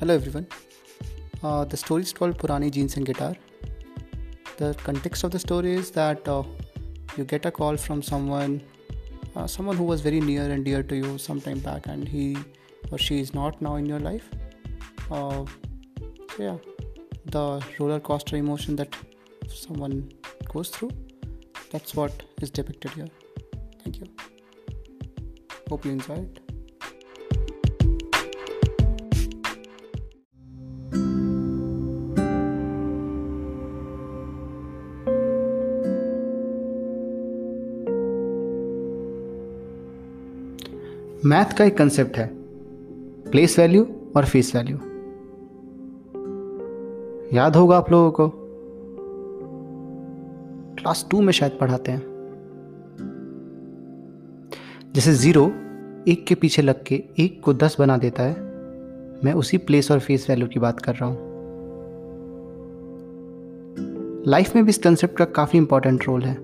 Hello everyone. Uh, the story is called Purani Jeans and Guitar. The context of the story is that uh, you get a call from someone, uh, someone who was very near and dear to you some time back, and he or she is not now in your life. Uh, so yeah, the roller coaster emotion that someone goes through, that's what is depicted here. Thank you. Hope you enjoy math का एक concept है। Place value और face value याद होगा आप लोगों को? Class to में शायद पढ़ाते हैं। जैसे ज़ीरो एक के पीछे लग के एक को दस बना देता है। मैं उसी प्लेस और फेस वैल्यू की बात कर रहा हूँ। लाइफ में भी इस कंसेप्ट का काफ़ी इंपॉर्टेंट रोल है।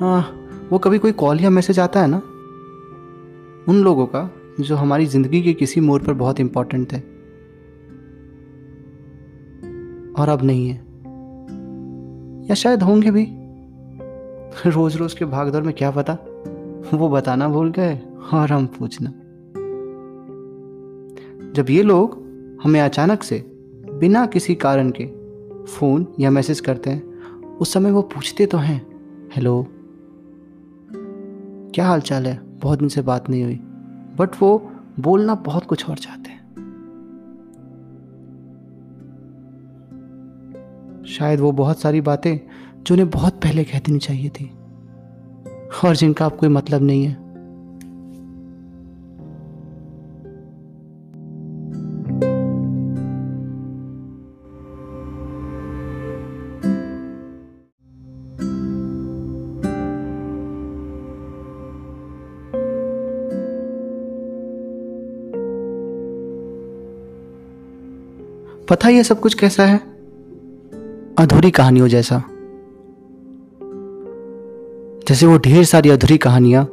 हाँ वो कभी कोई कॉल या मैसेज आता है ना? उन लोगों का जो हमारी ज़िंदगी के किसी मोड़ पर बहुत इंपॉर्टेंट थे। और अब नहीं है। या शायद होंगे भी। रोज रोज के भागदौड़ में क्या पता? वो बताना भूल गए और हम पूछना। जब ये लोग हमें अचानक से बिना किसी कारण के फ़ोन या मैसेज करते हैं, उस समय वो पूछते तो हैं हेलो क्या हाल चाल है? बहुत दिन से बात नहीं हुई। बट वो बोलना बहुत कुछ और चाहते हैं। शायद वो बहुत सारी बातें जो उन्हें बहुत पहले कह देनी चाहिए थी। और जिनका अब कोई मतलब नहीं है। पता ये सब कुछ कैसा है? अधूरी कहानियों जैसा। जैसे वो ढेर सारी अधूरी कहानियाँ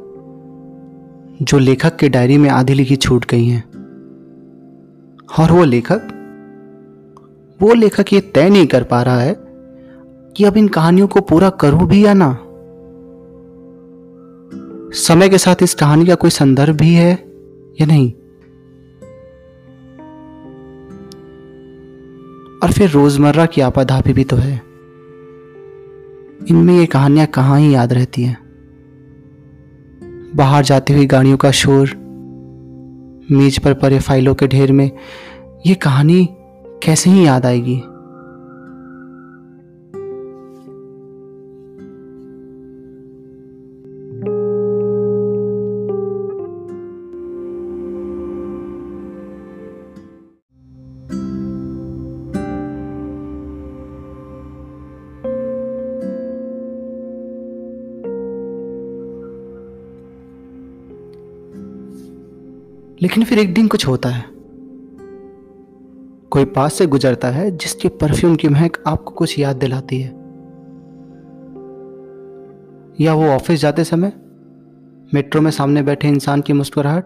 जो लेखक के डायरी में आधी लिखी छूट गई हैं। और वो लेखक वो लेखक ये तय नहीं कर पा रहा है कि अब इन कहानियों को पूरा करूँ भी या ना। समय के साथ इस कहानी का कोई संदर्भ भी है या नहीं? और फिर रोज़मर्रा की आपाधापी भी तो है। इनमें ये कहानियाँ कहाँ ही याद रहती हैं? बाहर जाती हुई गाड़ियों का शोर, मेज पर पड़े फाइलों के ढेर में, ये कहानी कैसे ही याद आएगी? लेकिन फिर एक दिन कुछ होता है। कोई पास से गुजरता है, जिसके परफ्यूम की महक आपको कुछ याद दिलाती है। या वो ऑफ़िस जाते समय मेट्रो में सामने बैठे इंसान की मुस्कुराहट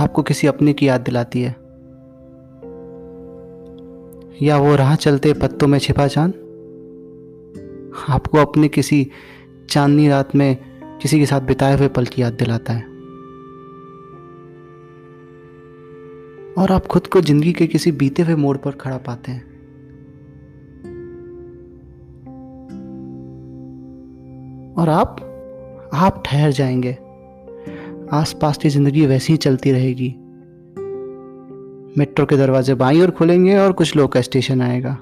आपको किसी अपने की याद दिलाती है। या वो राह चलते पत्तों में छिपा चाँद आपको अपने किसी चांदनी रात में किसी के साथ बिताए हुए पल की याद दिलाता है। और आप खुद को ज़िंदगी के किसी बीते हुए मोड़ पर खड़ा पाते हैं। और आप आप ठहर जाएँगे। आसपास की ज़िंदगी वैसी ही चलती रहेगी। मेट्रो के दरवाजे बाई और खुलेंगे और कुछ लोग का स्टेशन आएगा।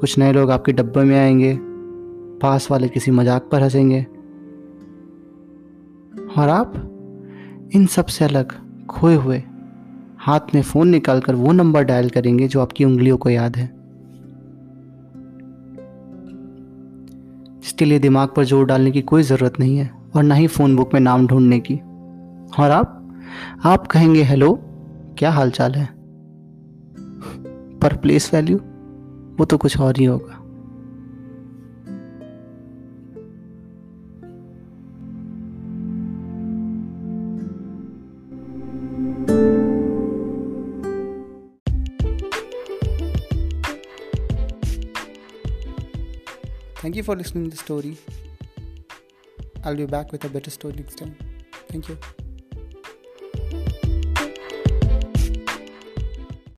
कुछ नए लोग आपके डब्बे में आएँगे। पास वाले किसी मज़ाक पर हंसेंगे। और आप, इन सबसे अलग, खोए हुए हाथ में फ़ोन निकालकर वो नंबर डायल करेंगे जो आपकी उंगलियों को याद है। इसके लिए दिमाग पर ज़ोर डालने की कोई ज़रूरत नहीं है और ना ही फ़ोन बुक में नाम ढूँढने की। और आप? आप कहेंगे, हेलो, क्या हाल चाल है? पर प्लेस वैल्यू? वो तो कुछ और ही होगा। Thank you for listening to the story. I'll be back with a better story next time. Thank you.